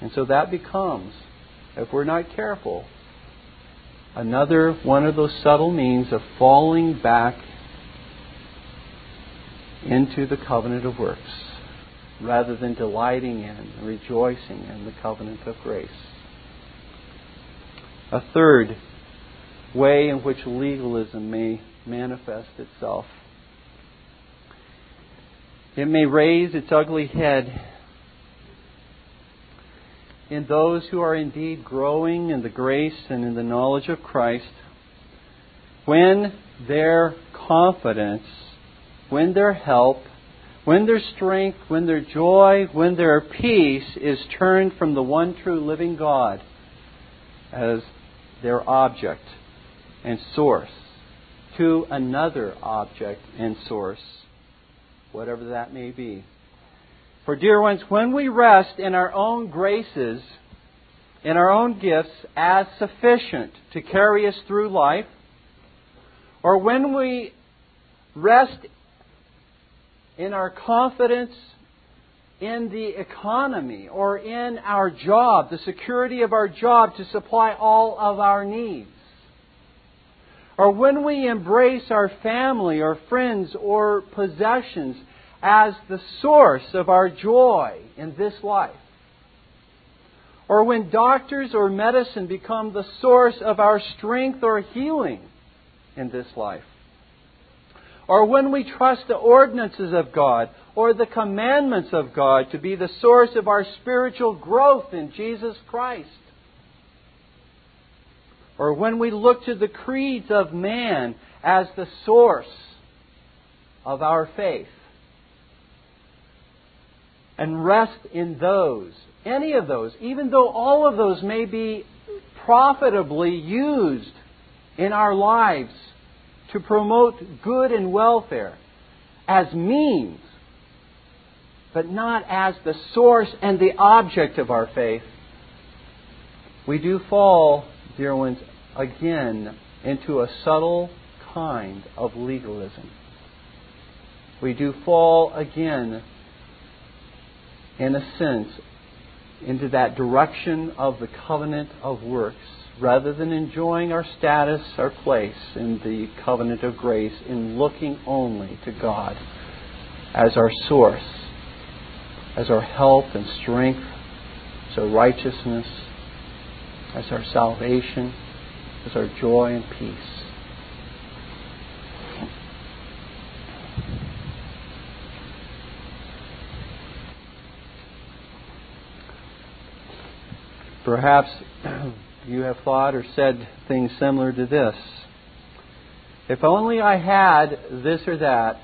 Speaker 1: And so that becomes, if we're not careful, another one of those subtle means of falling back into the covenant of works rather than delighting in rejoicing in the covenant of grace. A third way in which legalism may manifest itself. It may raise its ugly head. In those who are indeed growing in the grace and in the knowledge of Christ when their confidence when their help, when their strength, when their joy, when their peace is turned from the one true living God as their object and source to another object and source, whatever that may be. For, dear ones, when we rest in our own graces, in our own gifts as sufficient to carry us through life, or when we rest in our confidence in the economy or in our job, the security of our job to supply all of our needs. Or when we embrace our family or friends or possessions as the source of our joy in this life. Or when doctors or medicine become the source of our strength or healing in this life or when we trust the ordinances of God or the commandments of God to be the source of our spiritual growth in Jesus Christ. Or when we look to the creeds of man as the source of our faith and rest in those, any of those, even though all of those may be profitably used in our lives to promote good and welfare as means, but not as the source and the object of our faith, we do fall, dear ones, again into a subtle kind of legalism. We do fall again, in a sense, into that direction of the covenant of works rather than enjoying our status, our place in the covenant of grace, in looking only to God as our source, as our help and strength, as our righteousness, as our salvation, as our joy and peace. Perhaps (clears throat) you have thought or said things similar to this. If only I had this or that,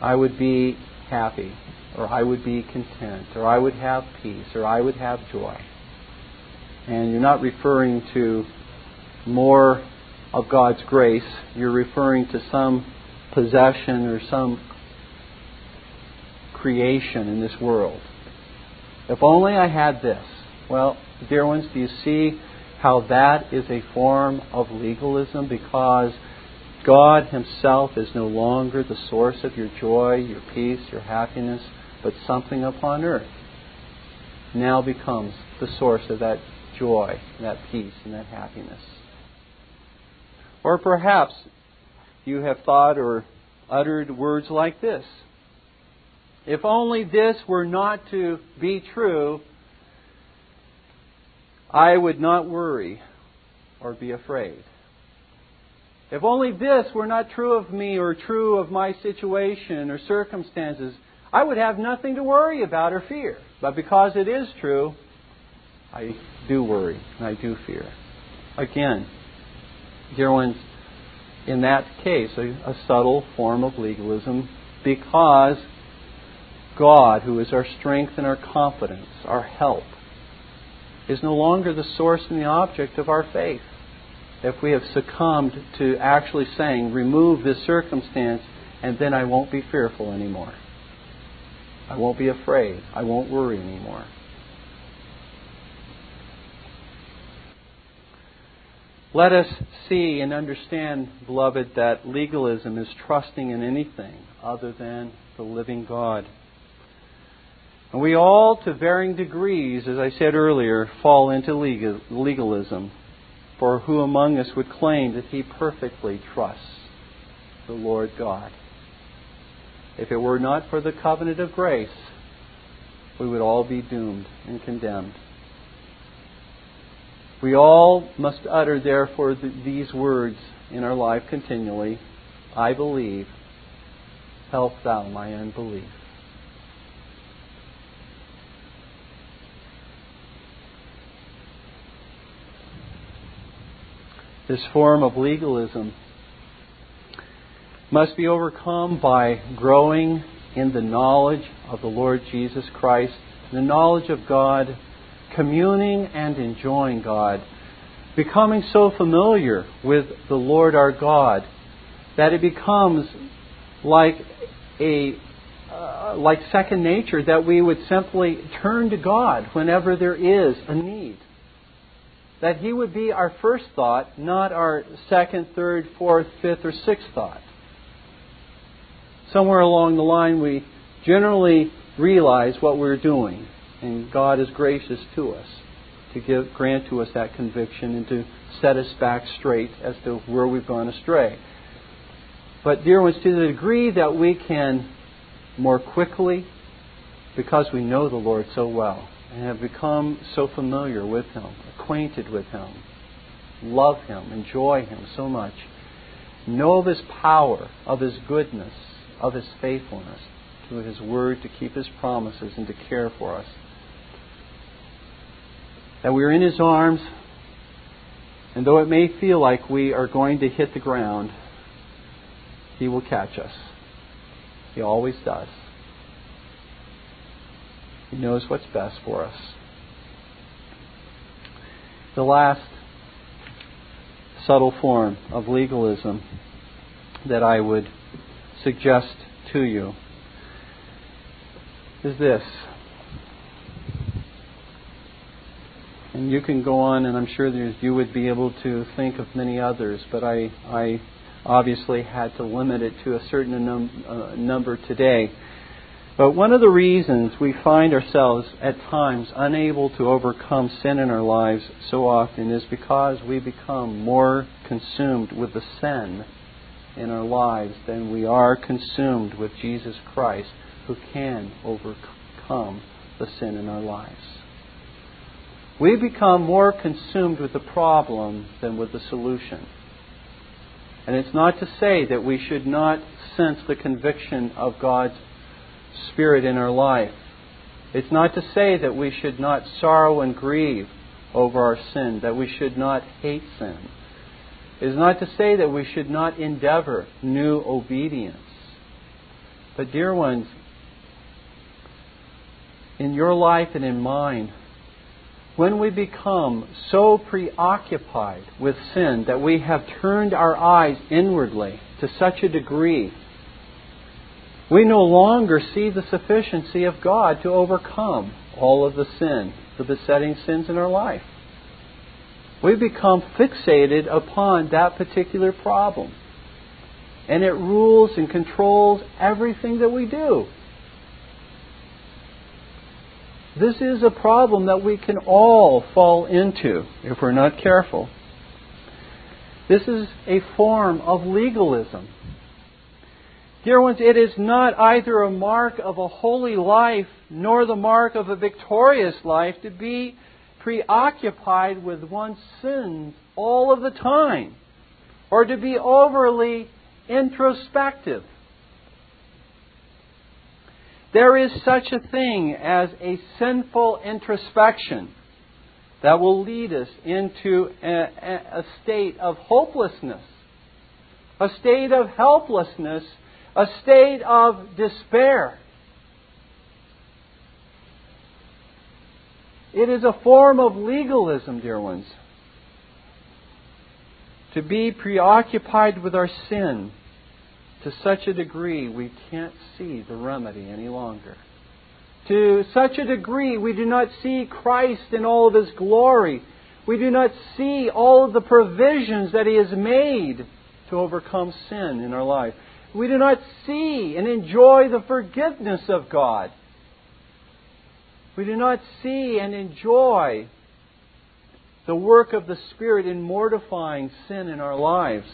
Speaker 1: I would be happy, or I would be content, or I would have peace, or I would have joy. And you're not referring to more of God's grace, you're referring to some possession or some creation in this world. If only I had this. Well, dear ones, do you see how that is a form of legalism? Because God Himself is no longer the source of your joy, your peace, your happiness, but something upon earth now becomes the source of that joy, that peace, and that happiness. Or perhaps you have thought or uttered words like this If only this were not to be true, I would not worry or be afraid. If only this were not true of me or true of my situation or circumstances, I would have nothing to worry about or fear. But because it is true, I do worry and I do fear. Again, ones, in that case, a, a subtle form of legalism because God, who is our strength and our confidence, our help, is no longer the source and the object of our faith. If we have succumbed to actually saying, remove this circumstance, and then I won't be fearful anymore. I won't be afraid. I won't worry anymore. Let us see and understand, beloved, that legalism is trusting in anything other than the living God. And we all, to varying degrees, as I said earlier, fall into legalism. For who among us would claim that he perfectly trusts the Lord God? If it were not for the covenant of grace, we would all be doomed and condemned. We all must utter, therefore, these words in our life continually I believe, help thou my unbelief. This form of legalism must be overcome by growing in the knowledge of the Lord Jesus Christ, the knowledge of God communing and enjoying God, becoming so familiar with the Lord our God that it becomes like a uh, like second nature that we would simply turn to God whenever there is a need. That He would be our first thought, not our second, third, fourth, fifth, or sixth thought. Somewhere along the line, we generally realize what we're doing and God is gracious to us to give, grant to us that conviction and to set us back straight as to where we've gone astray. But, dear ones, to the degree that we can more quickly, because we know the Lord so well and have become so familiar with Him, acquainted with Him, love Him, enjoy Him so much, know of His power, of His goodness, of His faithfulness to His Word to keep His promises and to care for us that we are in His arms, and though it may feel like we are going to hit the ground, He will catch us. He always does. He knows what's best for us. The last subtle form of legalism that I would suggest to you is this and you can go on, and I'm sure you would be able to think of many others, but I, I obviously had to limit it to a certain num- uh, number today. But one of the reasons we find ourselves at times unable to overcome sin in our lives so often is because we become more consumed with the sin in our lives than we are consumed with Jesus Christ, who can overcome the sin in our lives we become more consumed with the problem than with the solution. And it's not to say that we should not sense the conviction of God's Spirit in our life. It's not to say that we should not sorrow and grieve over our sin, that we should not hate sin. It is not to say that we should not endeavor new obedience. But, dear ones, in your life and in mine, when we become so preoccupied with sin that we have turned our eyes inwardly to such a degree We no longer see the sufficiency of God to overcome all of the sin, the besetting sins in our life. We become fixated upon that particular problem. And it rules and controls everything that we do. This is a problem that we can all fall into if we're not careful. This is a form of legalism. Dear ones, it is not either a mark of a holy life nor the mark of a victorious life to be preoccupied with one's sins all of the time or to be overly introspective. There is such a thing as a sinful introspection that will lead us into a, a, state of hopelessness, a state of helplessness, a state of despair. It is a form of legalism, dear ones, to be preoccupied with our sin to such a degree we can't see the remedy any longer. To such a degree we do not see Christ in all of His glory. We do not see all of the provisions that He has made to overcome sin in our life. We do not see and enjoy the forgiveness of God. We do not see and enjoy the work of the Spirit in mortifying sin in our lives.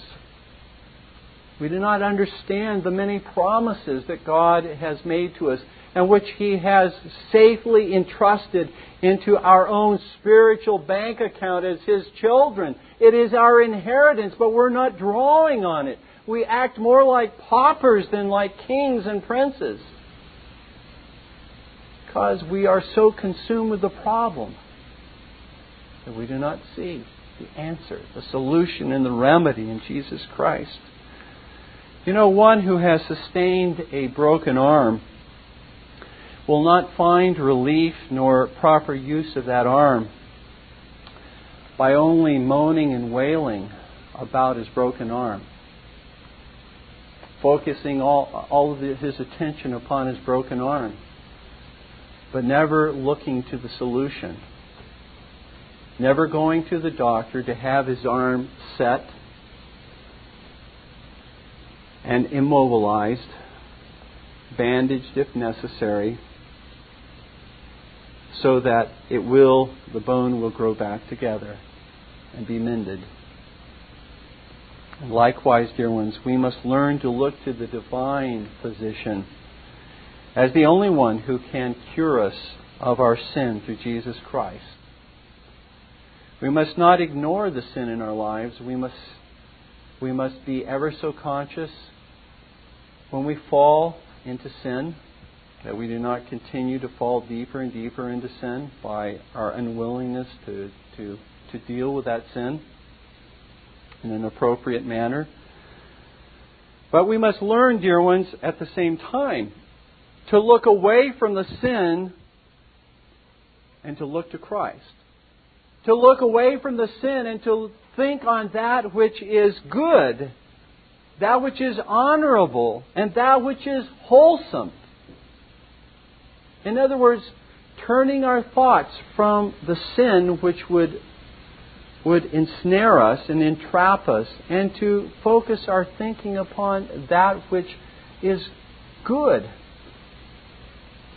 Speaker 1: We do not understand the many promises that God has made to us and which He has safely entrusted into our own spiritual bank account as His children. It is our inheritance, but we're not drawing on it. We act more like paupers than like kings and princes because we are so consumed with the problem that we do not see the answer, the solution, and the remedy in Jesus Christ. You know, one who has sustained a broken arm will not find relief nor proper use of that arm by only moaning and wailing about his broken arm, focusing all, all of his attention upon his broken arm, but never looking to the solution, never going to the doctor to have his arm set and immobilized, bandaged if necessary, so that it will, the bone will grow back together and be mended. And likewise, dear ones, we must learn to look to the divine physician as the only one who can cure us of our sin through Jesus Christ. We must not ignore the sin in our lives. We must, we must be ever so conscious when we fall into sin, that we do not continue to fall deeper and deeper into sin by our unwillingness to, to, to deal with that sin in an appropriate manner. But we must learn, dear ones, at the same time, to look away from the sin and to look to Christ. To look away from the sin and to think on that which is good that which is honorable, and that which is wholesome. In other words, turning our thoughts from the sin which would, would ensnare us and entrap us, and to focus our thinking upon that which is good,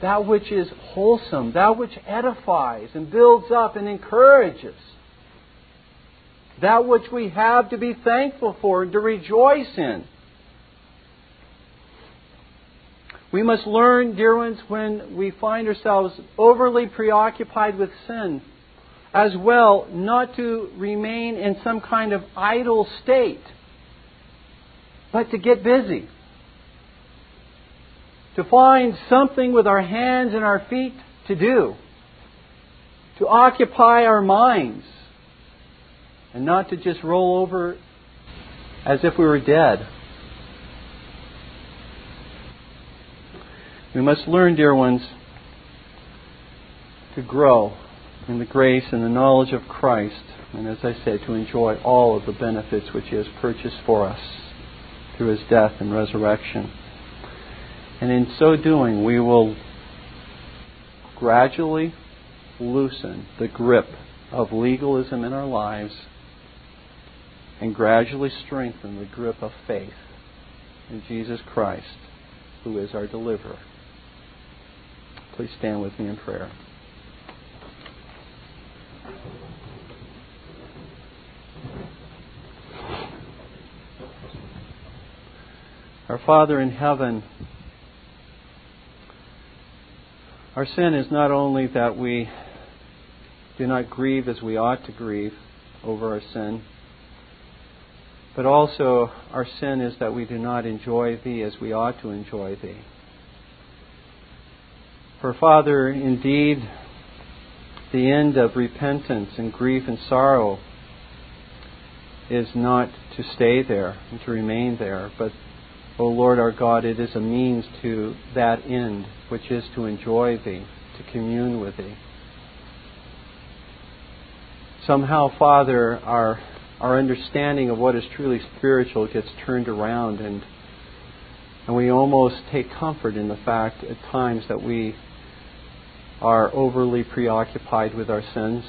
Speaker 1: that which is wholesome, that which edifies and builds up and encourages that which we have to be thankful for and to rejoice in. We must learn, dear ones, when we find ourselves overly preoccupied with sin, as well, not to remain in some kind of idle state, but to get busy. To find something with our hands and our feet to do. To occupy our minds and not to just roll over as if we were dead. We must learn, dear ones, to grow in the grace and the knowledge of Christ, and as I said, to enjoy all of the benefits which He has purchased for us through His death and resurrection. And in so doing, we will gradually loosen the grip of legalism in our lives and gradually strengthen the grip of faith in Jesus Christ, who is our deliverer. Please stand with me in prayer. Our Father in heaven, our sin is not only that we do not grieve as we ought to grieve over our sin, but also our sin is that we do not enjoy Thee as we ought to enjoy Thee. For Father, indeed, the end of repentance and grief and sorrow is not to stay there and to remain there, but O Lord our God, it is a means to that end, which is to enjoy Thee, to commune with Thee. Somehow, Father, our, our understanding of what is truly spiritual gets turned around, and, and we almost take comfort in the fact at times that we are overly preoccupied with our sins.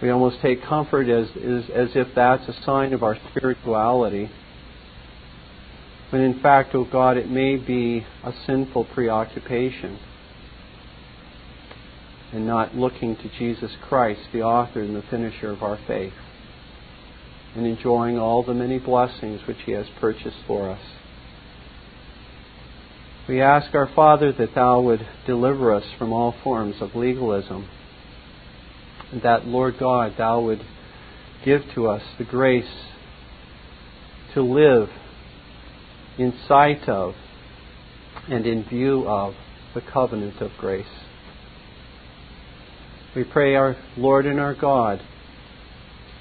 Speaker 1: We almost take comfort as, as, as if that's a sign of our spirituality when in fact, oh God, it may be a sinful preoccupation and not looking to Jesus Christ, the author and the finisher of our faith, and enjoying all the many blessings which He has purchased for us. We ask our Father that Thou would deliver us from all forms of legalism, and that, Lord God, Thou would give to us the grace to live in sight of and in view of the covenant of grace. We pray, our Lord and our God,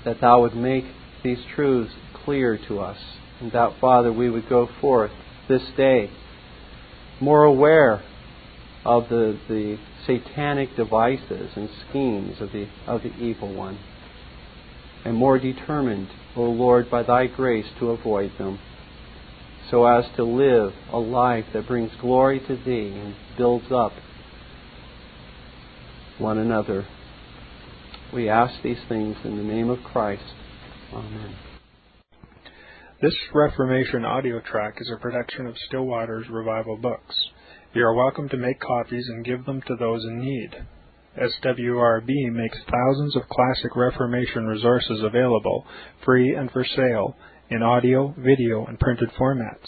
Speaker 1: that Thou would make these truths clear to us, and that, Father, we would go forth this day more aware of the, the satanic devices and schemes of the, of the evil one, and more determined, O Lord, by Thy grace to avoid them so as to live a life that brings glory to Thee and builds up one another. We ask these things in the name of Christ. Amen.
Speaker 2: This Reformation audio track is a production of Still Waters Revival Books. You are welcome to make copies and give them to those in need. SWRB makes thousands of classic Reformation resources available, free and for sale, in audio, video, and printed formats.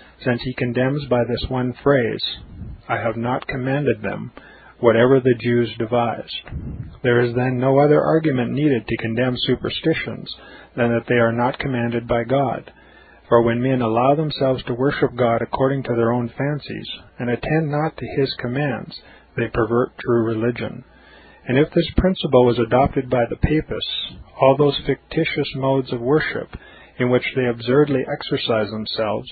Speaker 2: since he condemns by this one phrase, I have not commanded them, whatever the Jews devised. There is then no other argument needed to condemn superstitions than that they are not commanded by God. For when men allow themselves to worship God according to their own fancies, and attend not to his commands, they pervert true religion. And if this principle was adopted by the papists, all those fictitious modes of worship in which they absurdly exercise themselves